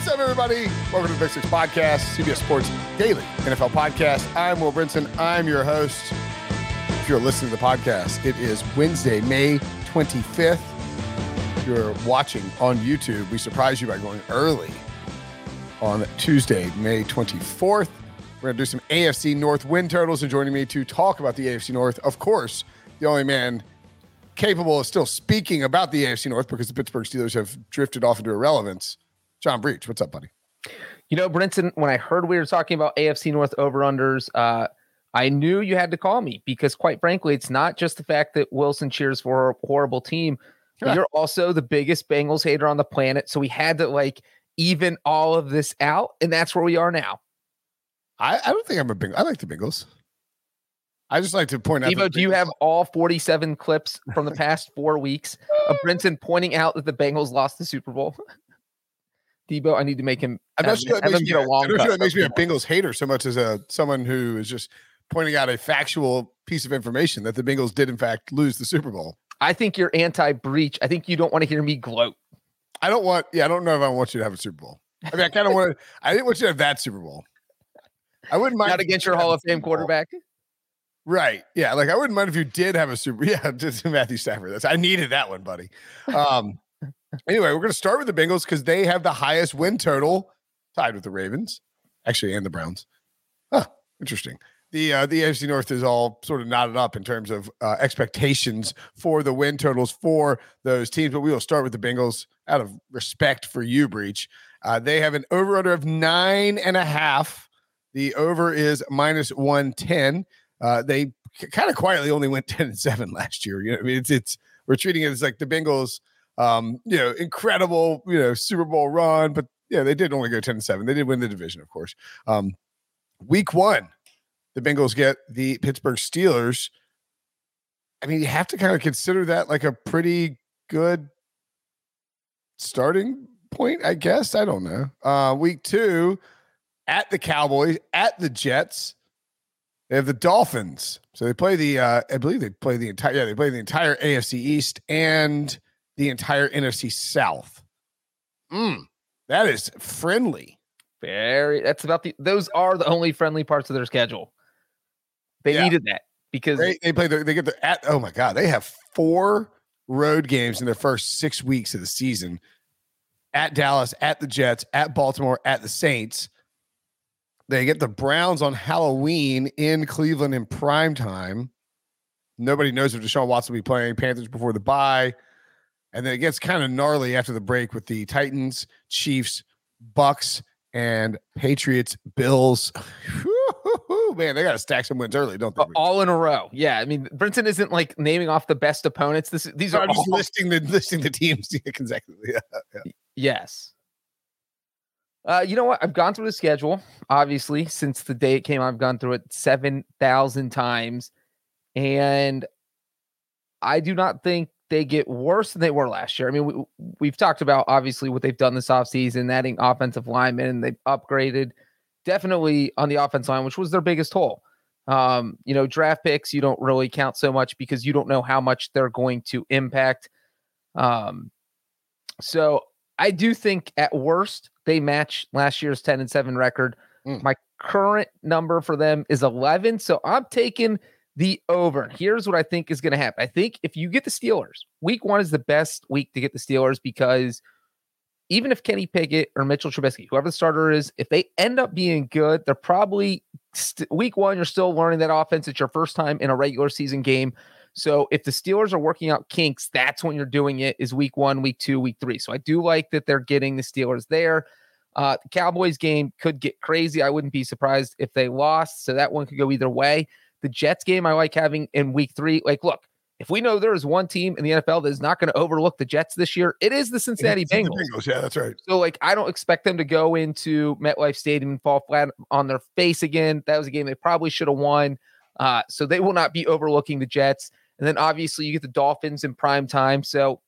What's up, everybody? Welcome to the Big Six Podcast, CBS Sports Daily NFL Podcast. I'm Will Brinson. I'm your host. If you're listening to the podcast, it is Wednesday, May 25th. If you're watching on YouTube, we surprise you by going early on Tuesday, May 24th. We're going to do some AFC North win totals, and joining me to talk about the AFC North, of course, the only man capable of still speaking about the AFC North because the Pittsburgh Steelers have drifted off into irrelevance. John Breech, what's up, buddy? You know, Brinson, when I heard we were talking about AFC North over unders, uh, I knew you had to call me because, quite frankly, it's not just the fact that Wilson cheers for a horrible team. But you're also the biggest Bengals hater on the planet. So we had to like even all of this out. And that's where we are now. I, I don't think I'm a Bengal. I like the Bengals. I just like to point out. Devo, do you have all 47 clips from the past four weeks of Brinson pointing out that the Bengals lost the Super Bowl? Debo, I need to make him. I'm not sure that makes, me, a long not sure that makes me a Bengals hater so much as a someone who is just pointing out a factual piece of information that the Bengals did in fact lose the Super Bowl. I think you're anti-Breech. I think you don't want to hear me gloat. I don't want. Yeah, I don't know if I want you to have a Super Bowl. I mean, I kind of want. I didn't want you to have that Super Bowl. I wouldn't mind. Not against your Hall of Fame quarterback. Right. Yeah. Like I wouldn't mind if you did have a Super. Yeah, just Matthew Stafford. That's I needed that one, buddy. Um, Anyway, we're going to start with the Bengals because they have the highest win total, tied with the Ravens, actually, and the Browns. Huh, interesting. The uh, the AFC North is all sort of knotted up in terms of uh, expectations for the win totals for those teams. But we will start with the Bengals out of respect for you, Breech. Uh, they have an over under of nine and a half. The over is minus one ten. Uh, they kind of quietly only went ten and seven last year. You know, I mean, it's it's we're treating it as like the Bengals um, you know, incredible, you know, Super Bowl run, but yeah, they did only go 10 to 7. They did win the division, of course. Um, week one, the Bengals get the Pittsburgh Steelers. I mean, you have to kind of consider that like a pretty good starting point, I guess. I don't know. Uh, week two, at the Cowboys, at the Jets. They have the Dolphins. So they play the uh, I believe they play the entire yeah, they play the entire AFC East and the entire NFC South. Mm, that is friendly. Very. That's about the. Those are the only friendly parts of their schedule. They yeah. needed that because they, they play. The, they get the at. Oh my god, they have four road games in their first six weeks of the season. At Dallas, at the Jets, at Baltimore, at the Saints. They get the Browns on Halloween in Cleveland in prime time. Nobody knows if Deshaun Watson will be playing. Panthers before the bye. And then it gets kind of gnarly after the break with the Titans, Chiefs, Bucks, and Patriots, Bills. Man, they got to stack some wins early, don't they? All in a row. Yeah, I mean, Brinson isn't like naming off the best opponents. This these are just all... listing the listing the teams consecutively. Yeah, yeah. Yes. Uh, you know what? I've gone through the schedule. Obviously, since the day it came, I've gone through it seven thousand times, and I do not think they get worse than they were last year. I mean, we, we've talked about obviously what they've done this offseason, adding offensive linemen, and they've upgraded definitely on the offense line, which was their biggest hole. Um, you know, draft picks, you don't really count so much because you don't know how much they're going to impact. Um, so I do think at worst they match last year's 10 and 7 record. Mm. My current number for them is 11. So I'm taking the over. Here's what I think is going to happen. I think if you get the Steelers, week one is the best week to get the Steelers because even if Kenny Pickett or Mitchell Trubisky, whoever the starter is, if they end up being good, they're probably st- week one, you're still learning that offense. It's your first time in a regular season game. So if the Steelers are working out kinks, that's when you're doing it is week one, week two, week three. So I do like that they're getting the Steelers there. Uh, the Cowboys game could get crazy. I wouldn't be surprised if they lost. So that one could go either way. The Jets game I like having in week three. Like, look, if we know there is one team in the NFL that is not going to overlook the Jets this year, it is the Cincinnati It's the Bengals. Bengals. Yeah, that's right. So, like, I don't expect them to go into MetLife Stadium and fall flat on their face again. That was a game they probably should have won. Uh, so they will not be overlooking the Jets. And then obviously you get the Dolphins in prime time. So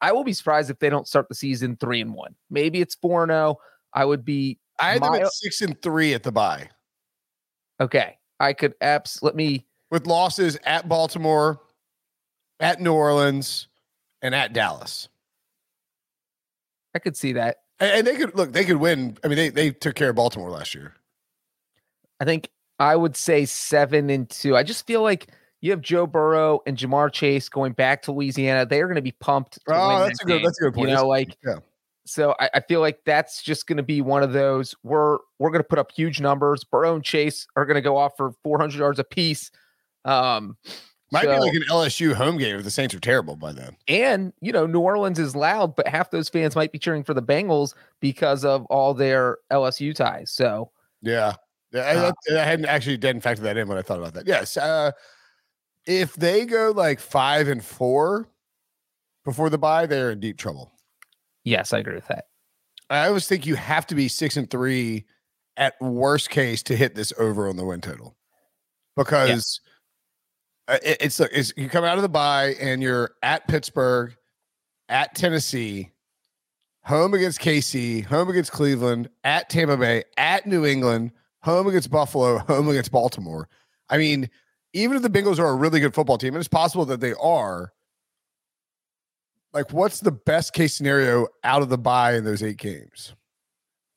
I will be surprised if they don't start the season three and one. Maybe it's four and zero. I would be I had them at six and three at the bye okay. I could abs. Let me. with losses at Baltimore, at New Orleans, and at Dallas. I could see that. And, they could look, they could win. I mean, they they took care of Baltimore last year. I think I would say seven and two. I just feel like you have Joe Burrow and Ja'Marr Chase going back to Louisiana. They are going to be pumped. To Oh, that's that a good game. that's a good point. You know, like yeah. So I, I feel like that's just going to be one of those. We're we're going to put up huge numbers. Burrow and Chase are going to go off for 400 yards apiece. Um, Might so- be like an LSU home game if the Saints are terrible by then. and you know New Orleans is loud, but half those fans might be cheering for the Bengals because of all their LSU ties. So Yeah. Yeah, I, Uh, I hadn't actually didn't factor that in when I thought about that. Yes. Uh, if they go like five and four before the bye, they're in deep trouble. Yes, I agree with that. I always think you have to be six and three at worst case to hit this over on the win total because uh, it- it's, it's you come out of the bye and you're at Pittsburgh, at Tennessee, home against KC, home against Cleveland, at Tampa Bay, at New England, home against Buffalo, home against Baltimore. I mean, even if the Bengals are a really good football team, and it's possible that they are, like, what's the best case scenario out of the buy in those eight games?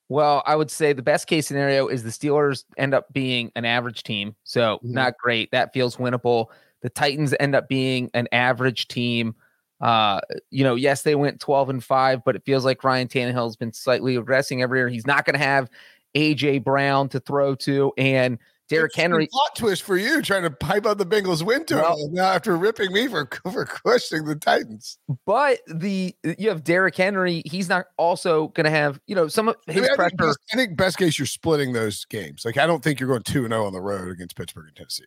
Well, I would say the best case scenario is the Steelers end up being an average team. So Mhm. not great. That feels winnable. The Titans end up being an average team. Uh, you know, yes, they went 12 and 5, but it feels like Ryan Tannehill has been slightly regressing every year. He's not going to have AJ Brown to throw to and Derrick Henry. Plot twist for you trying to pipe out the Bengals win total now after ripping me for for questioning the Titans. But the you have Derrick Henry. He's not also going to have, you know, some of I, his mean, I, think best, I think best case you're splitting those games. Like I don't think you're going two and zero on the road against Pittsburgh and Tennessee.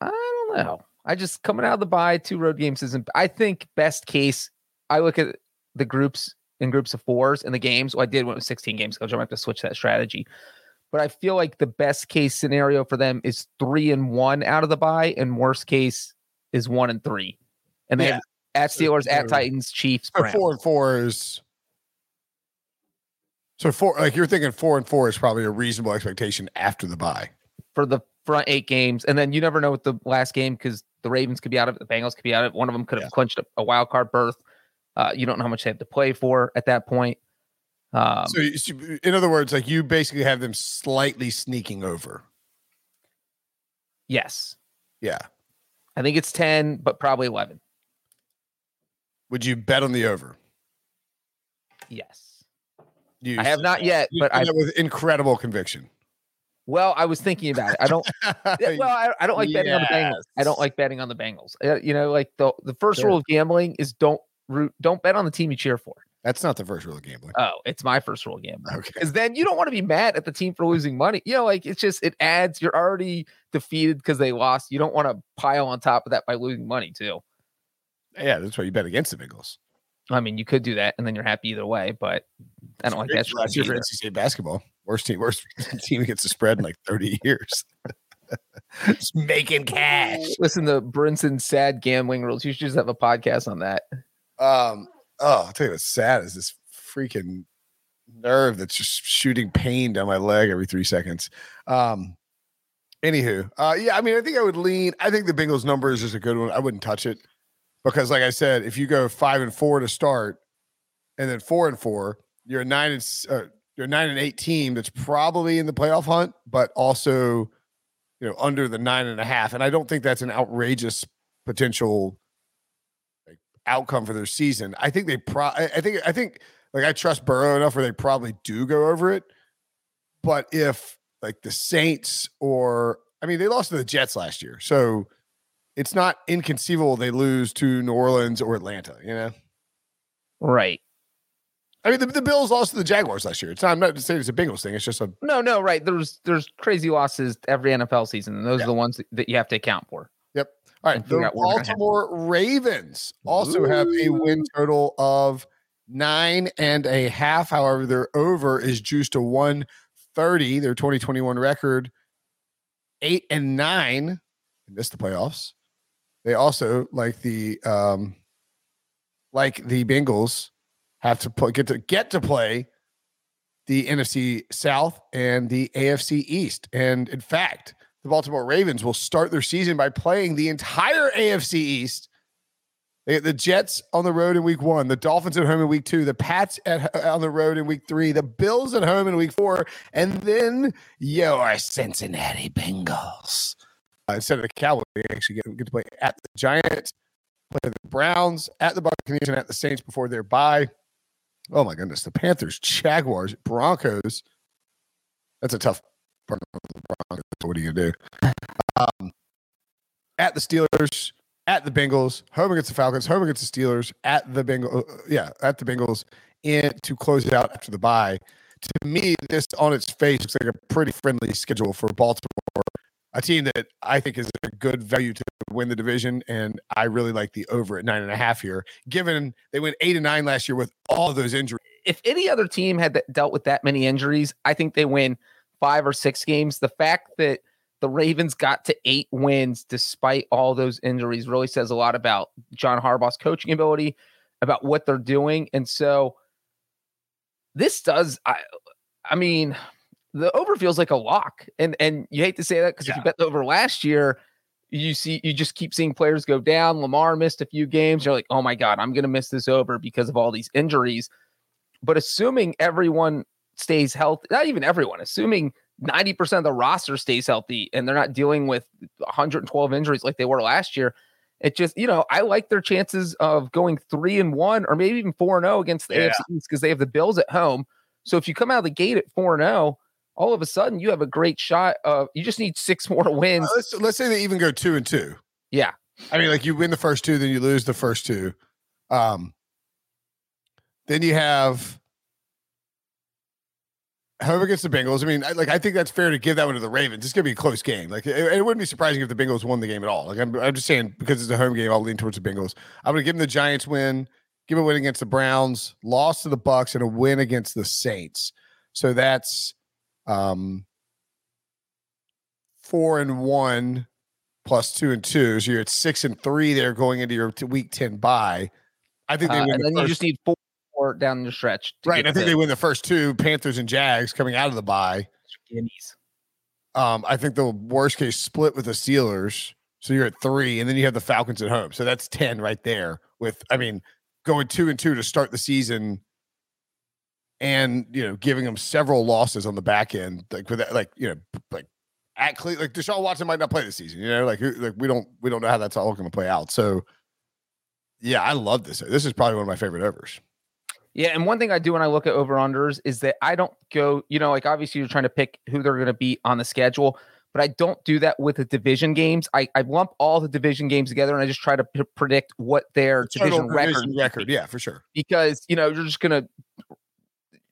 I don't know. I just coming out of the bye, two road games isn't. I think best case, I look at the groups in groups of fours and the games. Well, I did when it was 16 games coach. I might have to switch that strategy. But I feel like the best case scenario for them is three and one out of the bye, and worst case is one and three. And they Yeah. at Steelers, at Titans, Chiefs, So four and four is so four. Like you're thinking four and four is probably a reasonable expectation after the bye. for the front eight games, and then you never know what the last game because the Ravens could be out of it, the Bengals could be out of it. One of them could have Yeah. clinched a, a wild card berth. Uh, you don't know how much they have to play for at that point. Um, so, in other words, like you basically have them slightly sneaking over. yes, Yeah. I think it's ten, but probably eleven. Would you bet on the over? Yes. You, I have not yet, but I with incredible conviction. well, I was thinking about it. I don't. Well, I, I don't like betting on the Bengals. I don't like betting on the Bengals. Uh, you know, like the the first Sure. rule of gambling is don't root, don't bet on the team you cheer for. That's not the first rule of gambling. Oh, it's my first rule of gambling. Okay. because then you don't want to be mad at the team for losing money. You know, like it's just it adds. You're already defeated because they lost. You don't want to pile on top of that by losing money too. Yeah, that's why you bet against the Bengals. I mean, you could do that and then you're happy either way. But I don't like that. Last year strategy for. NC State basketball, worst team, worst team against the spread in like 30 years. Just making cash. Listen to Brinson's sad gambling rules. You should just have a podcast on that. Um, oh, I'll tell you what's sad is this freaking nerve that's just shooting pain down my leg every three seconds. Um, anywho, uh, yeah, I mean, I think I would lean. I think the Bengals numbers is just a good one. I wouldn't touch it because, like I said, if you go five and four to start, and then four and four, you're a nine and uh, you're a nine and eight team that's probably in the playoff hunt, but also, you know, under the nine and a half. And I don't think that's an outrageous potential outcome for their season. I think they pro. I think I think like I trust Burrow enough where they probably do go over it. But if like the Saints or I mean they lost to the Jets last year, so it's not inconceivable they lose to New Orleans or Atlanta. You know, Right. I mean, the, the Bills lost to the Jaguars last year. It's not. I'm not saying it's a Bengals thing. It's just a No, no, right. There's there's crazy losses every NFL season, and those Yeah. are the ones that you have to account for. All right, the out where we're gonna have- Baltimore Ravens also have a win total of nine and a half. However, their over is juiced to 130. Their 2021 record, eight and nine, missed the playoffs. They also, like the um, like the Bengals, have to play, get to get to play the NFC South and the AFC East. And in fact, the Baltimore Ravens will start their season by playing the entire AFC East. They get the Jets on the road in week one, the Dolphins at home in week two, the Pats at, on the road in week three, the Bills at home in week four, and then your Cincinnati Bengals. Uh, instead of the Cowboys, they actually get, get to play at the Giants, play the Browns, at the Buccaneers, and at the Saints before their bye. Oh my goodness, the Panthers, Jaguars, Broncos. That's a tough What are you do? Um, at the Steelers, at the Bengals, home against the Falcons, home against the Steelers, at the Bengals, yeah, at the Bengals, and to close it out after the bye. To me, this on its face looks like a pretty friendly schedule for Baltimore, a team that I think is a good value to win the division, and I really like the over at nine and a half here. Given they went eight and nine last year with all those injuries. If any other team had dealt with that many injuries, I think they win five or six games. The fact that the Ravens got to eight wins despite all those injuries really says a lot about John Harbaugh's coaching ability, about what they're doing. And so this does I I mean, the over feels like a lock. And and you hate to say that because if you bet the over last year, you see you just keep seeing players go down. Lamar missed a few games. You're like, oh my God, I'm gonna miss this over because of all these injuries. But assuming everyone stays healthy, not even everyone, assuming 90% of the roster stays healthy and they're not dealing with 112 injuries like they were last year. It just, you know, I like their chances of going three and one or maybe even four and zero against the Yeah. AFC East because they have the Bills at home. So if you come out of the gate at four and zero, all of a sudden you have a great shot of. You just need six more wins. Uh, let's let's say they even go two and two. Yeah. I mean, like you win the first two, then you lose the first two. Um, then you have home against the Bengals. I mean, I, like I think that's fair to give that one to the Ravens. It's gonna be a close game. Like it, it wouldn't be surprising if the Bengals won the game at all. Like I'm, I'm just saying because it's a home game, I'll lean towards the Bengals. I'm gonna give them the Giants win, give them a win against the Browns, loss to the Bucks, and a win against the Saints. So that's um four and one plus two and two. So you're at six and three there going into your week 10 bye. I think they Uh, win the then you just need four down the stretch. right. I think to they win the first two Panthers and Jags coming out of the bye. guineas. Um, I think the worst case split with the Steelers. So you're at three, and then you have the Falcons at home. So that's 10 right there. With I mean, going two and two to start the season and you know, giving them several losses on the back end, like with that, like you know, like at Cle- like Deshaun Watson might not play this season, you know, like like we don't we don't know how that's all going to play out. So yeah, I love this. This is probably one of my favorite overs. Yeah, and one thing I do when I look at over unders is that I don't go, you know, like obviously you're trying to pick who they're going to be on the schedule, but I don't do that with the division games. I, I lump all the division games together and I just try to p- predict what their Total division record record, yeah, for sure. because you know you're just gonna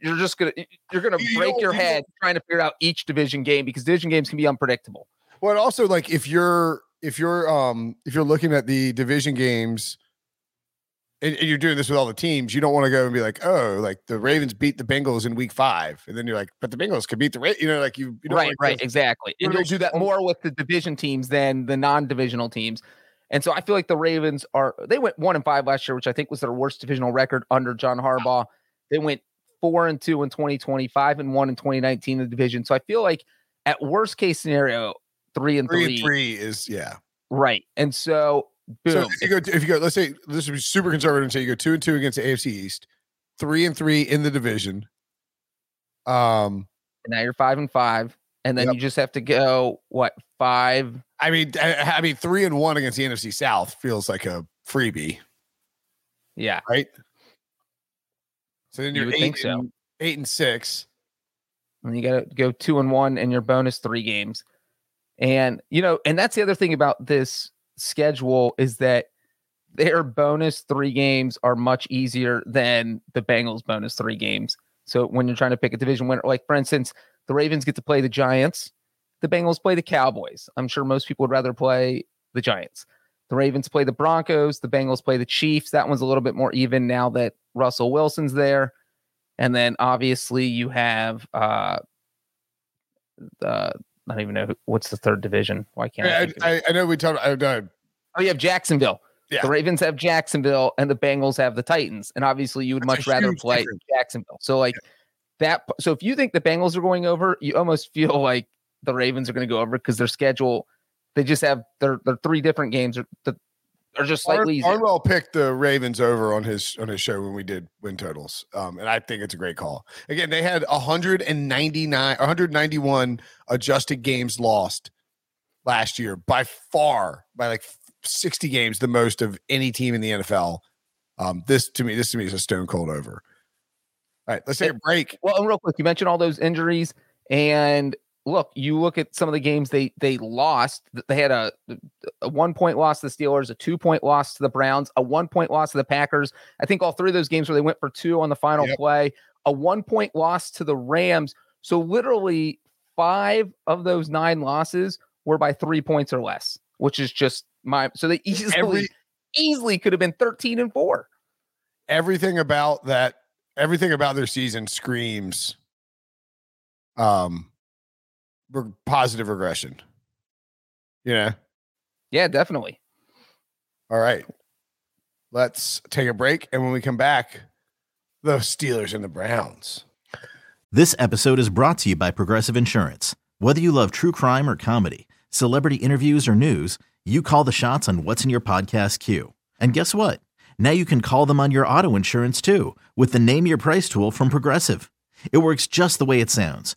you're just gonna you're gonna You break your you head trying to figure out each division game because division games can be unpredictable. Well, and also like if you're if you're um if you're looking at the division games and, and you're doing this with all the teams, you don't want to go and be like, oh, like the Ravens beat the Bengals in week five, and then you're like, but the Bengals could beat the Ra-, you know, like you, you don't right, wanna right, go- exactly. And you'll do that more with the division teams than the non-divisional teams. And so I feel like the Ravens are they went one and five last year, which I think was their worst divisional record under John Harbaugh. They went four and two in 2020, five and one in 2019 in the division. So I feel like at worst case scenario, three and Three three, and three is yeah. right. And so boom. So if you go, if you go, let's say this would be super conservative and say you go two and two against the AFC East, three and three in the division. Um, now you're five and five, and then Yep. you just have to go what five? I mean, I, I mean, three and one against the NFC South feels like a freebie, Yeah, right? So then You you're would eight think so. and, eight and six. and you got to go two and one in your bonus three games, and you know, and that's the other thing about this schedule is that their bonus three games are much easier than the Bengals bonus three games. So when you're trying to pick a division winner, like for instance, the Ravens get to play the Giants, the Bengals play the Cowboys. I'm sure most people would rather play the Giants. The Ravens play the Broncos, the Bengals play the Chiefs. That one's a little bit more even now that Russell Wilson's there. And then obviously you have uh the I don't even know who, what's the third division. Why can't I? I, I, I know we talked. Oh, I, I, oh, you have Jacksonville. Yeah. The Ravens have Jacksonville, and the Bengals have the Titans. And obviously, you would That's much rather play difference. Jacksonville. So, like that. So, if you think the Bengals are going over, you almost feel like the Ravens are going to go over because their schedule. They just have their their three different games the are just slightly easier. Arnwell picked the Ravens over on his on his show when we did win totals, um, and I think it's a great call. Again, they had 199, 191 adjusted games lost last year, by far, by like 60 games, the most of any team in the NFL. Um, this to me, this to me is a stone cold over. All right, let's take a break. Well, real quick, you mentioned all those injuries, and look, you look at some of the games they they lost. They had a, a one point loss to the Steelers, a two point loss to the Browns, a one point loss to the Packers. I think all three of those games where they went for two on the final Yep. play, a one point loss to the Rams. So literally five of those nine losses were by three points or less, which is just my so they easily Every easily could have been 13 and 4. everything about that, everything about their season screams, um, re- positive regression. You know. Yeah, definitely. All right. Let's take a break. And when we come back, the Steelers and the Browns. This episode is brought to you by Progressive Insurance. Whether you love true crime or comedy, celebrity interviews or news, you call the shots on what's in your podcast queue. And guess what? Now you can call them on your auto insurance too with the Name Your Price tool from Progressive. It works just the way it sounds.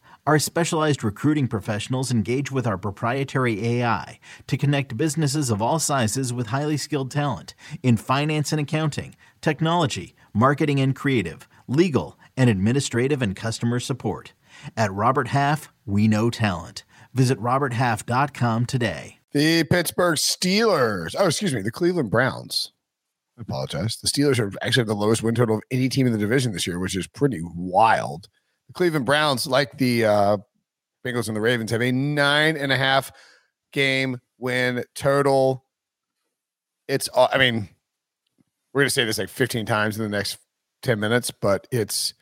Our specialized recruiting professionals engage with our proprietary AI to connect businesses of all sizes with highly skilled talent in finance and accounting, technology, marketing and creative, legal, and administrative and customer support. At Robert Half, we know talent. Visit roberthalf.com today. The Pittsburgh Steelers. Oh, excuse me. The Cleveland Browns. I apologize. The Steelers are actually the lowest win total of any team in the division this year, which is pretty wild. The Cleveland Browns, like the uh, Bengals and the Ravens, have a nine and a half game win total. It's, I mean, we're going to say this like 15 times in the next 10 minutes, but it's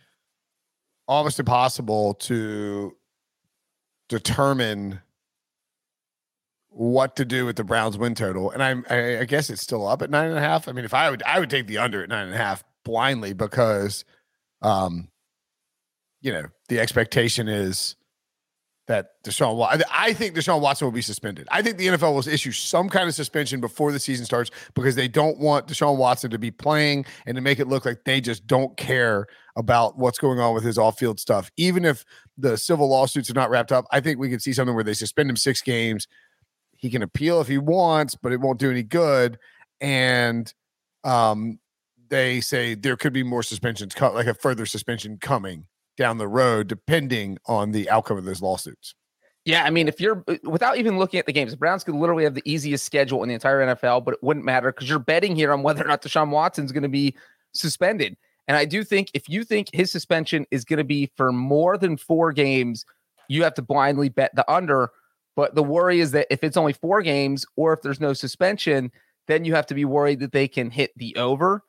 almost impossible to determine what to do with the Browns win total. And I'm, I, I guess it's still up at nine and a half. I mean, if I would, I would take the under at nine and a half blindly because, um, you know, the expectation is that Deshaun Watson, I think Deshaun Watson will be suspended. I think the NFL will issue some kind of suspension before the season starts because they don't want Deshaun Watson to be playing and to make it look like they just don't care about what's going on with his off field stuff. Even if the civil lawsuits are not wrapped up, I think we could see something where they suspend him six games. He can appeal if he wants, but it won't do any good. And um, they say there could be more suspensions, like a further suspension coming down the road, depending on the outcome of those lawsuits. Yeah, I mean, if you're uh, without even looking at the games, the Browns could literally have the easiest schedule in the entire NFL, but it wouldn't matter because you're betting here on whether or not Deshaun Watson's going to be suspended. And I do think if you think his suspension is going to be for more than four games, you have to blindly bet the under. But the worry is that if it's only four games or if there's no suspension, then you have to be worried that they can hit the over.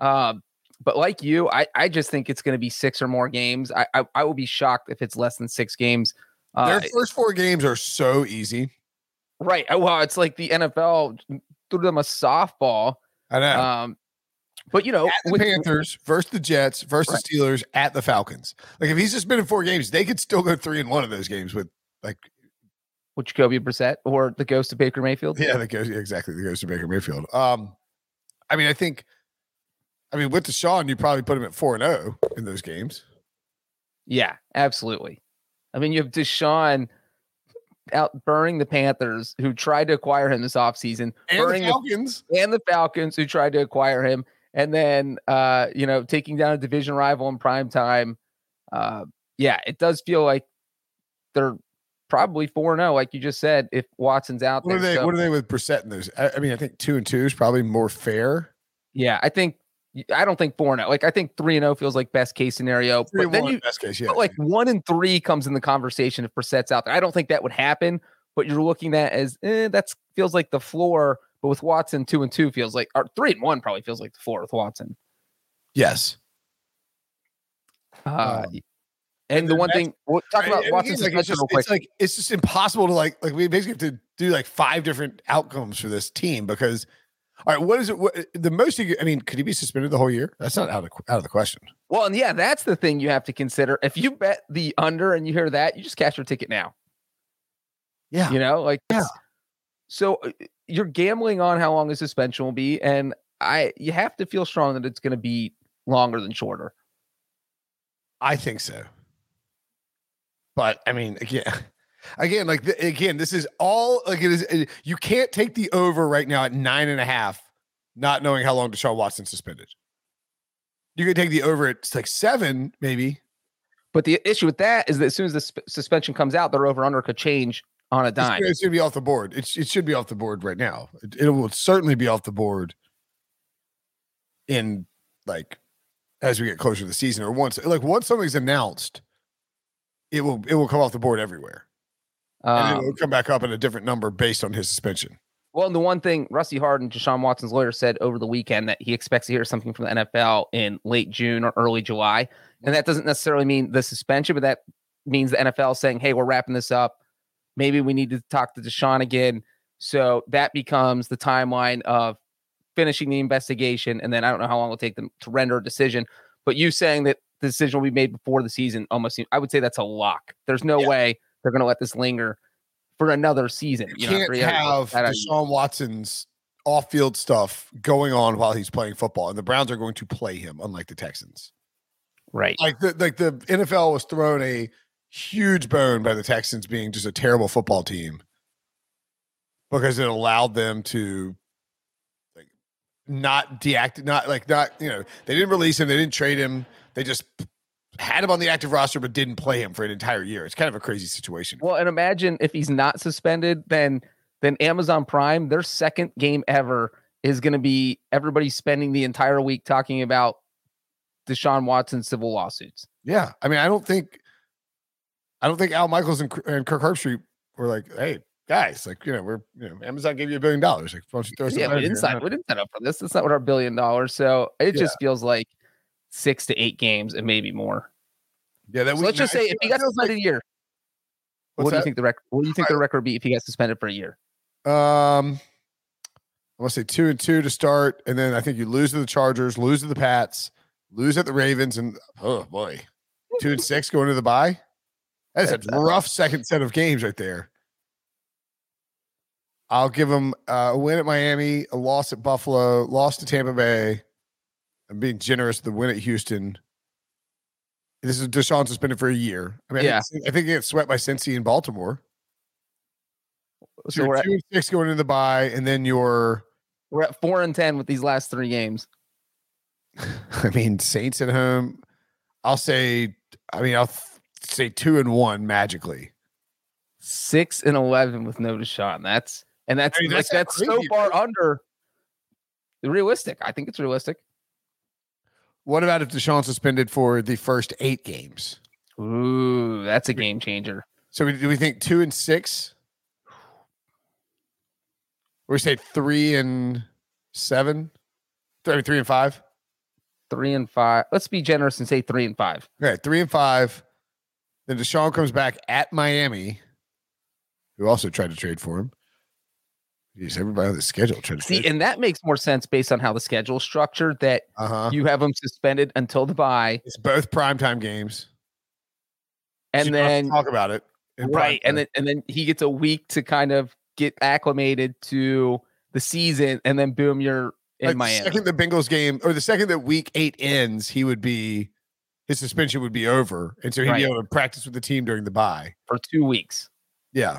Um, but like you, I, I just think it's going to be six or more games. I, I I will be shocked if it's less than six games. Uh, Their first four games are so easy. Right. Uh, Well, it's like the NFL threw them a softball. I know. Um, but you know, at the with- Panthers versus the Jets versus Right. the Steelers at the Falcons. Like if he's just been in four games, they could still go three and one of those games with like with Jacoby Brissett or the ghost of Baker Mayfield. yeah, goes yeah, exactly. the ghost of Baker Mayfield. Um, I mean, I think I mean, with Deshaun, you probably put him at four and zero in those games. Yeah, absolutely. I mean, you have Deshaun out burning the Panthers who tried to acquire him this offseason, And burning the Falcons. the, and the Falcons who tried to acquire him, and then uh, you know, taking down a division rival in prime time. Uh, yeah, it does feel like they're probably 4 0, like you just said, if Watson's out what are they? So, What are they with Brissett in those? I, I mean, I think two and two is probably more fair. yeah, I think I don't think 4 0. Like I think 3 and 0 feels like best case scenario. Three But then you best case, yeah. Like one and three comes in the conversation if Brissett's out there. I don't think that would happen, but you're looking at as eh, that feels like the floor. But with Watson, two and two feels like, or three and one probably feels like the floor with Watson. yes. Uh, Um, and the the one thing, we'll talk about and Watson's like, it's, just, real quick. it's like it's just impossible to like like we basically have to do like five different outcomes for this team because all right, what is it? What, the most you, I mean, could he be suspended the whole year? That's not out of out of the question. well, and yeah, that's the thing you have to consider. If you bet the under and you hear that, you just cash your ticket now. Yeah, You know, like Yeah. So uh, you're gambling on how long the suspension will be, and I you have to feel strong that it's going to be longer than shorter. I think so. But I mean, again, again, like the, again, this is all like it is. it- you can't take the over right now at nine and a half, not knowing how long Deshaun Watson suspended. You could take the over at like seven, maybe. But the issue with that is that as soon as the sp- suspension comes out, their over under could change on a dime. it's going to be off the board. It, it should be off the board right now. It, it will certainly be off the board in like as we get closer to the season or once like once something's announced, it will it will come off the board everywhere. And it will Um, come back up in a different number based on his suspension. well, and the one thing Rusty Hardin, Deshaun Watson's lawyer, said over the weekend that he expects to hear something from the NFL in late June or early July. And that doesn't necessarily mean the suspension, but that means the NFL saying, hey, we're wrapping this up. Maybe we need to talk to Deshaun again. So that becomes the timeline of finishing the investigation. And then I don't know how long it'll take them to render a decision. But you saying that the decision will be made before the season almost seems, I would say that's a lock. There's no Yeah. way they're going to let this linger for another season. You know, can't have that out of. Deshaun Watson's off-field stuff going on while he's playing football, and the Browns are going to play him, unlike the Texans. Right. Like the like the NFL was thrown a huge bone by the Texans being just a terrible football team because it allowed them to like not deactivate, not like not you know they didn't release him, they didn't trade him, they just had him on the active roster but didn't play him for an entire year. It's kind of a crazy situation. Well, and imagine if he's not suspended, then then Amazon Prime, their second game ever is going to be everybody spending the entire week talking about Deshaun Watson civil lawsuits. Yeah, I mean, I don't think, I don't think Al Michaels and, and Kirk Herbstreit were like, "Hey, guys, like you know, we're you know, Amazon gave you a billion dollars. Like, why don't you throw some Yeah, we money didn't here?" sign. We didn't sign up for this. That's not what our billion dollars. So it Yeah. just feels like six to eight games and maybe more. Yeah, that So let's just say if he got suspended a year, what do you think the record? What do you think the record would be if he got suspended for a year? Um, I want to say two and two to start, and then I think you lose to the Chargers, lose to the Pats, lose at the Ravens, and oh boy, two and six going to the bye. That's a That's a- rough second set of games right there. I'll give them uh, a win at Miami, a loss at Buffalo, loss to Tampa Bay. I'm being generous. The win at Houston. This is Deshaun suspended for a year. I mean, I Yeah. think, I think he gets swept by Cincy in Baltimore. So, So you're we're at, two and six going into the bye, and then you're we're at four and ten with these last three games. I mean, Saints at home. I'll say, I mean, I'll th- say two and one magically. six and eleven with no Deshaun. That's and that's I mean, like that's that's, so far under realistic. I think it's realistic. What about if Deshaun suspended for the first eight games? Ooh, that's a game changer. So we, do we think two and six? Or we say three and seven? Three, three and five? Three and five. Let's be generous and say three and five. Okay, three and five. Then Deshaun comes back at Miami, who also tried to trade for him. Jeez, everybody on the schedule See, and that makes more sense based on how the schedule is structured. That Uh huh. you have them suspended until the bye, It's both primetime games. So and you don't have to then talk about it. right, and then and then he gets a week to kind of get acclimated to the season, and then boom, you're in Like, the Miami. second the Bengals game or the second that week eight ends, he would be his suspension would be over, and so he'd Right. be able to practice with the team during the bye. for two weeks. Yeah,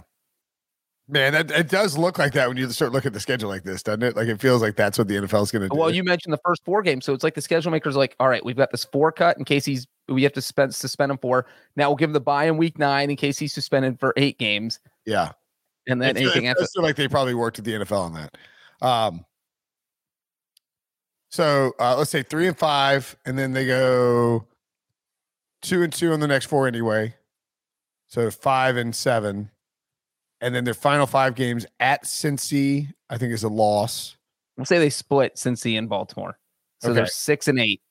man, that it does look like that when you start looking at the schedule like this, doesn't it? Like it feels like that's what the NFL is going to do. Well, you mentioned the first four games, so it's like the schedule makers are like, all right, we've got this four cut in case he's we have to spend suspend him for. Now we'll give him the buy in week nine in case he's suspended for eight games, yeah, and then It feel- anything it after. feel like they probably worked at the NFL on that. Um, so uh, let's say three and five, and then they go two and two on the next four anyway. So five and seven, and then their final five games at Cincy, I think is a loss. We'll say they split Cincy and Baltimore, so Okay. they're six and eight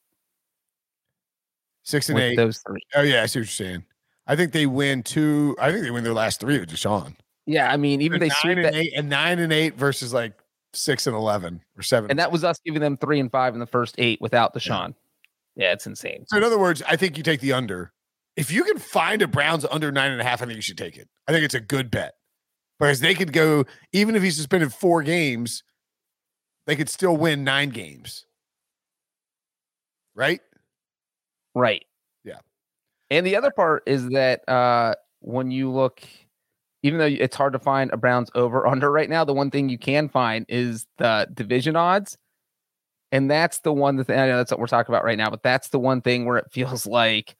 Six and eight. those three. Oh yeah, I see what you're saying. I think they win two. I think they win their last three with Deshaun. Yeah, I mean, even They're they nine sweep and that, eight and nine and eight versus like six and eleven or seven. and that was us giving them three and five in the first eight without Deshaun. Yeah, it's insane. So in other words, I think you take the under. If you can find a Browns under nine and a half, I think you should take it. I think it's a good bet because they could go even if he suspended four games, they could still win nine games. Right? Right. Yeah. And the other part is that uh, when you look, even though it's hard to find a Browns over under right now, the one thing you can find is the division odds. And that's the one that I know that's what we're talking about right now, but that's the one thing where it feels like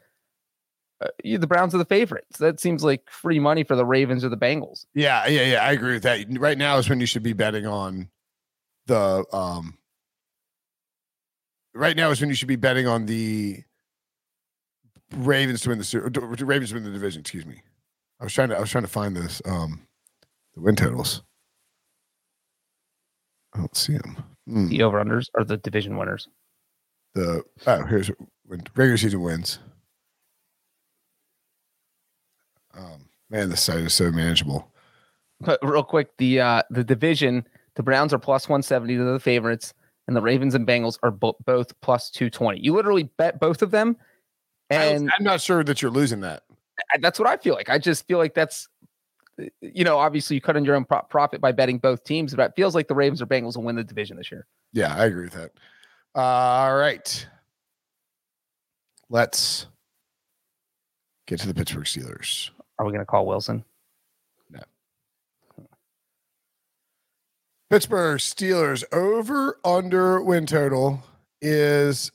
uh, you, the Browns are the favorites. That seems like free money for the Ravens or the Bengals. Yeah, yeah, yeah. I agree with that. Right now is when you should be betting on the um right now is when you should be betting on the Ravens to win the Ravens to win the division, excuse me. I was trying to I was trying to find this um the win totals. I don't see them. The over unders are the division winners. The oh here's when regular season wins. Um man, this site is so manageable. But real quick, the uh the division, the Browns are plus 170 to the favorites, and the Ravens and Bengals are bo- both plus 220. You literally bet both of them, and I'm not sure that you're losing that. That's what I feel like. I just feel like that's, you know, obviously you cut on your own pro- profit by betting both teams, but it feels like the Ravens or Bengals will win the division this year. Yeah, I agree with that. Uh, all right. Let's get to the Pittsburgh Steelers. Are we going to call Wilson? No. Pittsburgh Steelers over under win total is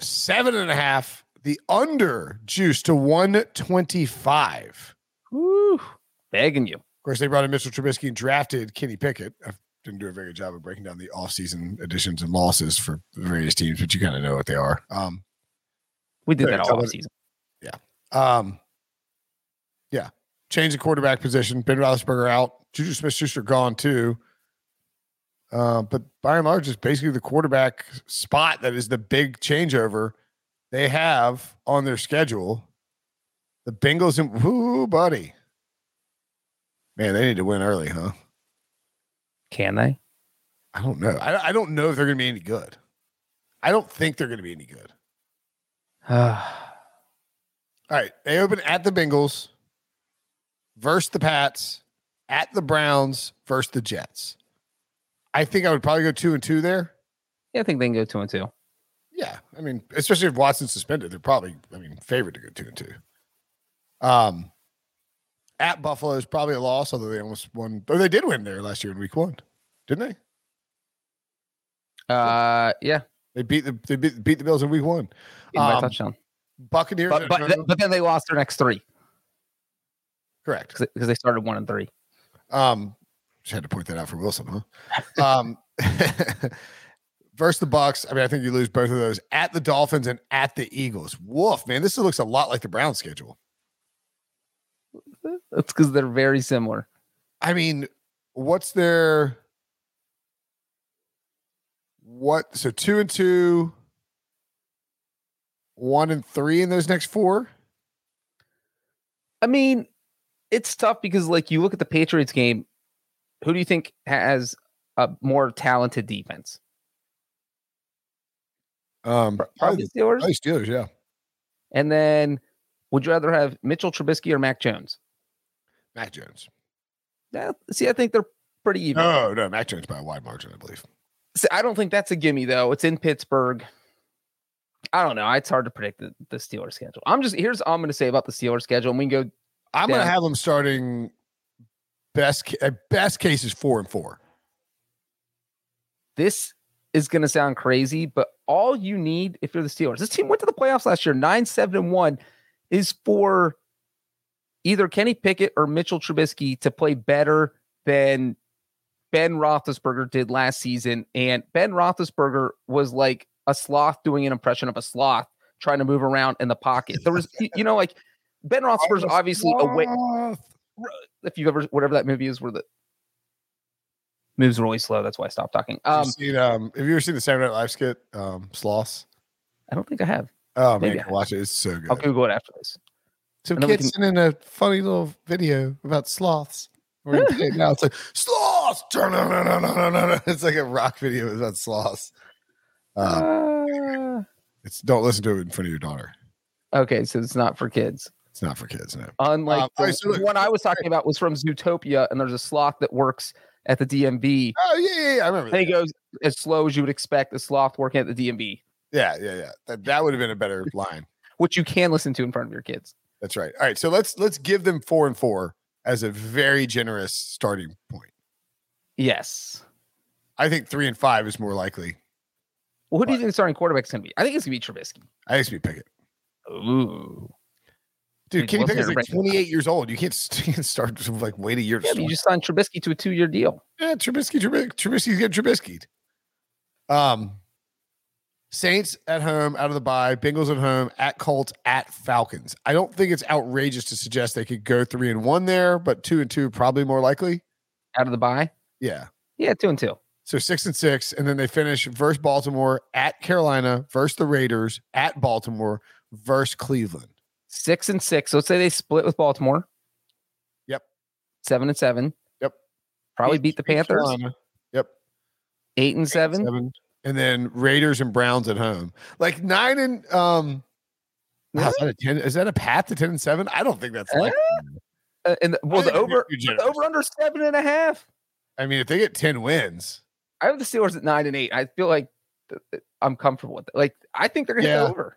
seven and a half. The under juice to 125. Woo, begging you. Of course, they brought in Mitchell Trubisky and drafted Kenny Pickett. I didn't do a very good job of breaking down the offseason additions and losses for the various teams, but you kind of know what they are. Um, We did that all me- season. Um, yeah, change the quarterback position. Ben Roethlisberger out. Juju Smith-Schuster gone too. Uh, but by and large, it's basically the quarterback spot that is the big changeover they have on their schedule. The Bengals and whoo, buddy, man, they need to win early, huh? Can they? I don't know. I, I don't know if they're going to be any good. I don't think they're going to be any good. All right. They open at the Bengals, versus the Pats, at the Browns, versus the Jets. I think I would probably go two and two there. yeah, I think they can go two and two. Yeah. I mean, especially if Watson's suspended, they're probably, I mean, favored to go two and two. Um, at Buffalo is probably a loss, although they almost won. Or they did win there last year in week one, didn't they? Uh, yeah, They beat the they beat, beat the Bills in week one. Um, touchdown. Buccaneers, But but, but then they lost their next three correct. because they started one and three. Um, just had to point that out for Wilson, huh? um, versus the Bucks. I mean, I think you lose both of those at the Dolphins and at the Eagles. Woof, man, this looks a lot like the Browns schedule. That's because they're very similar. I mean, what's their what? So two and two, one and three in those next four. I mean, it's tough because like you look at the Patriots game, who do you think has a more talented defense? Um, Probably the Steelers. probably Steelers, yeah. And then would you rather have Mitchell Trubisky or Mac Jones? Mac Jones. Yeah, see, I think they're pretty even. No, no, Mac Jones by a wide margin, I believe. So I don't think that's a gimme though. It's in Pittsburgh. I don't know. It's hard to predict the, the Steelers schedule. I'm just here's all I'm going to say about the Steelers schedule, and we can go. I'm going to have them starting best ca- uh, best case is four and four. This is going to sound crazy, but all you need if you're the Steelers, this team went to the playoffs last year, nine seven and one, is for either Kenny Pickett or Mitchell Trubisky to play better than Ben Roethlisberger did last season. And Ben Roethlisberger was like a sloth doing an impression of a sloth trying to move around in the pocket. There was, you know, like Ben Roethlisberger's obviously away. If you've ever, whatever that movie is, where the moves really slow. That's why I stopped talking. Have Um, you seen, um, have you ever seen the Saturday Night Live skit, um, Sloths? I don't think I have. Oh man, Maybe go watch it. It's so good. I'll Google it after this. Some and then we kids sent in a funny little video about sloths. We're gonna play it now. It's like sloths. It's like a rock video about sloths. Um, Uh, it's don't listen to it in front of your daughter. okay, so it's not for kids. It's not for kids. No. Unlike Um, the, alright, so look- one I was talking about was from Zootopia, and there's a sloth that works at the DMV. Oh yeah, yeah, yeah. I remember. And he That. goes as slow as you would expect a sloth working at the DMV, Yeah, yeah, yeah. That, that would have been a better line. which you can listen to in front of your kids. That's right. All right, so let's let's give them four and four as a very generous starting point. Yes. I think three and five is more likely. Well, who do you think the starting quarterback's going to be? I think it's going to be Trubisky. I think it's gonna be Pickett. Ooh. Dude, Dude, Kenny Pickett's like right- 28 years old. You can't, you can't start to, like wait a year. Yeah, you just signed Trubisky to a two-year deal. Yeah, Trubisky, Trubisky, Trubisky's getting Trubisky'd. Um, Saints at home, out of the bye. Bengals at home, at Colts, at Falcons. I don't think it's outrageous to suggest they could go three and one there, but two and two probably more likely. Out of the bye. Yeah. Yeah, two and two. So six and six, and then they finish versus Baltimore, at Carolina, versus the Raiders, at Baltimore, versus Cleveland. Six and six. So let's say they split with Baltimore. Yep. Seven and seven. Yep. Probably Beat- beat the Panthers. Carolina. Yep. Eight and seven. Seven. And then Raiders and Browns at home. Like nine and um wow, is that a ten? Is that a path to ten and seven? I don't think that's Uh, like Uh, and the, well, the over the over under seven and a half. I mean, if they get 10 wins, I have the Steelers at nine and eight. I feel like I'm comfortable with it. Like I think they're going to Yeah. over.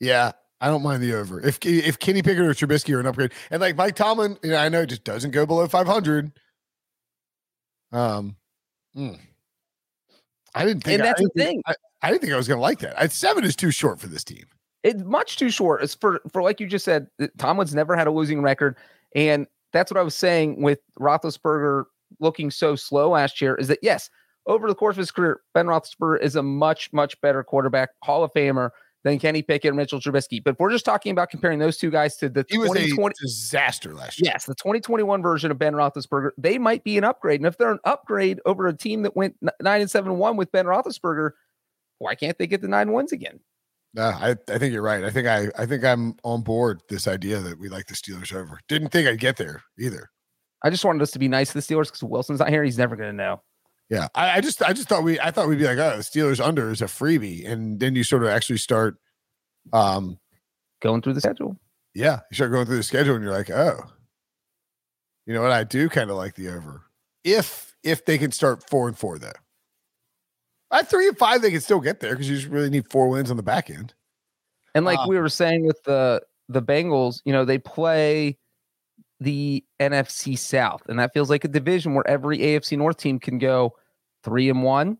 yeah, I don't mind the over. If if Kenny Pickett or Trubisky are an upgrade, and like Mike Tomlin, you know, I know it just doesn't go below 500. Um, hmm. I didn't think And I that's the didn't think- thing. I, I didn't think I was going to like that. I, seven is too short for this team. It's much too short. It's for for like you just said. Tomlin's never had a losing record, and that's what I was saying with Roethlisberger looking so slow last year. Is that yes, over the course of his career, Ben Roethlisberger is a much much better quarterback, Hall of Famer than Kenny Pickett and Mitchell Trubisky. But if we're just talking about comparing those two guys to the He was a 2020, disaster last year. yes, the 2021 version of Ben Roethlisberger, they might be an upgrade. And if they're an upgrade over a team that went nine and seven one with Ben Roethlisberger, why can't they get the nine wins again? No, I, I think you're right. I think I I think I'm on board this idea that we like the Steelers over. Didn't think I'd get there either. I just wanted us to be nice to the Steelers because Wilson's not here. He's never going to know. Yeah, I, I just I just thought we I thought we'd be like, oh, the Steelers under is a freebie, and then you sort of actually start, um, Going through the schedule. yeah, you start going through the schedule, and you're like, oh, you know what? I do kind of like the over if if they can start four and four though. At three and five, they can still get there because you just really need four wins on the back end. And like Uh, we were saying with the the Bengals, you know, they play the NFC South, and that feels like a division where every AFC North team can go three and one,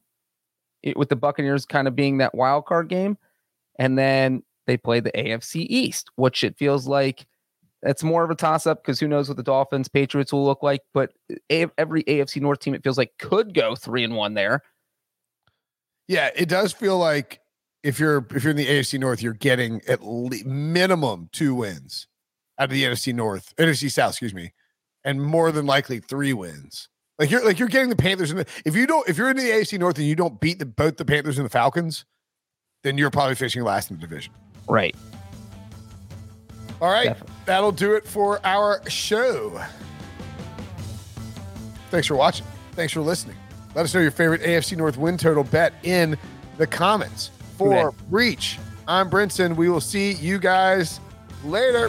it, with the Buccaneers kind of being that wild card game, and then they play the AFC East, which it feels like it's more of a toss up because who knows what the Dolphins, Patriots will look like, but every AFC North team it feels like could go three and one there. Yeah, it does feel like if you're if you're in the AFC North, you're getting at least minimum two wins out of the NFC North, NFC South, excuse me, and more than likely three wins. Like you're like you're getting the Panthers and the, if you don't if you're in the AFC North and you don't beat the both the Panthers and the Falcons, then you're probably finishing last in the division. Right. All right, Definitely. that'll do it for our show. Thanks for watching. Thanks for listening. Let us know your favorite AFC North win total bet in the comments. For Okay. Breech, I'm Brinson. We will see you guys later.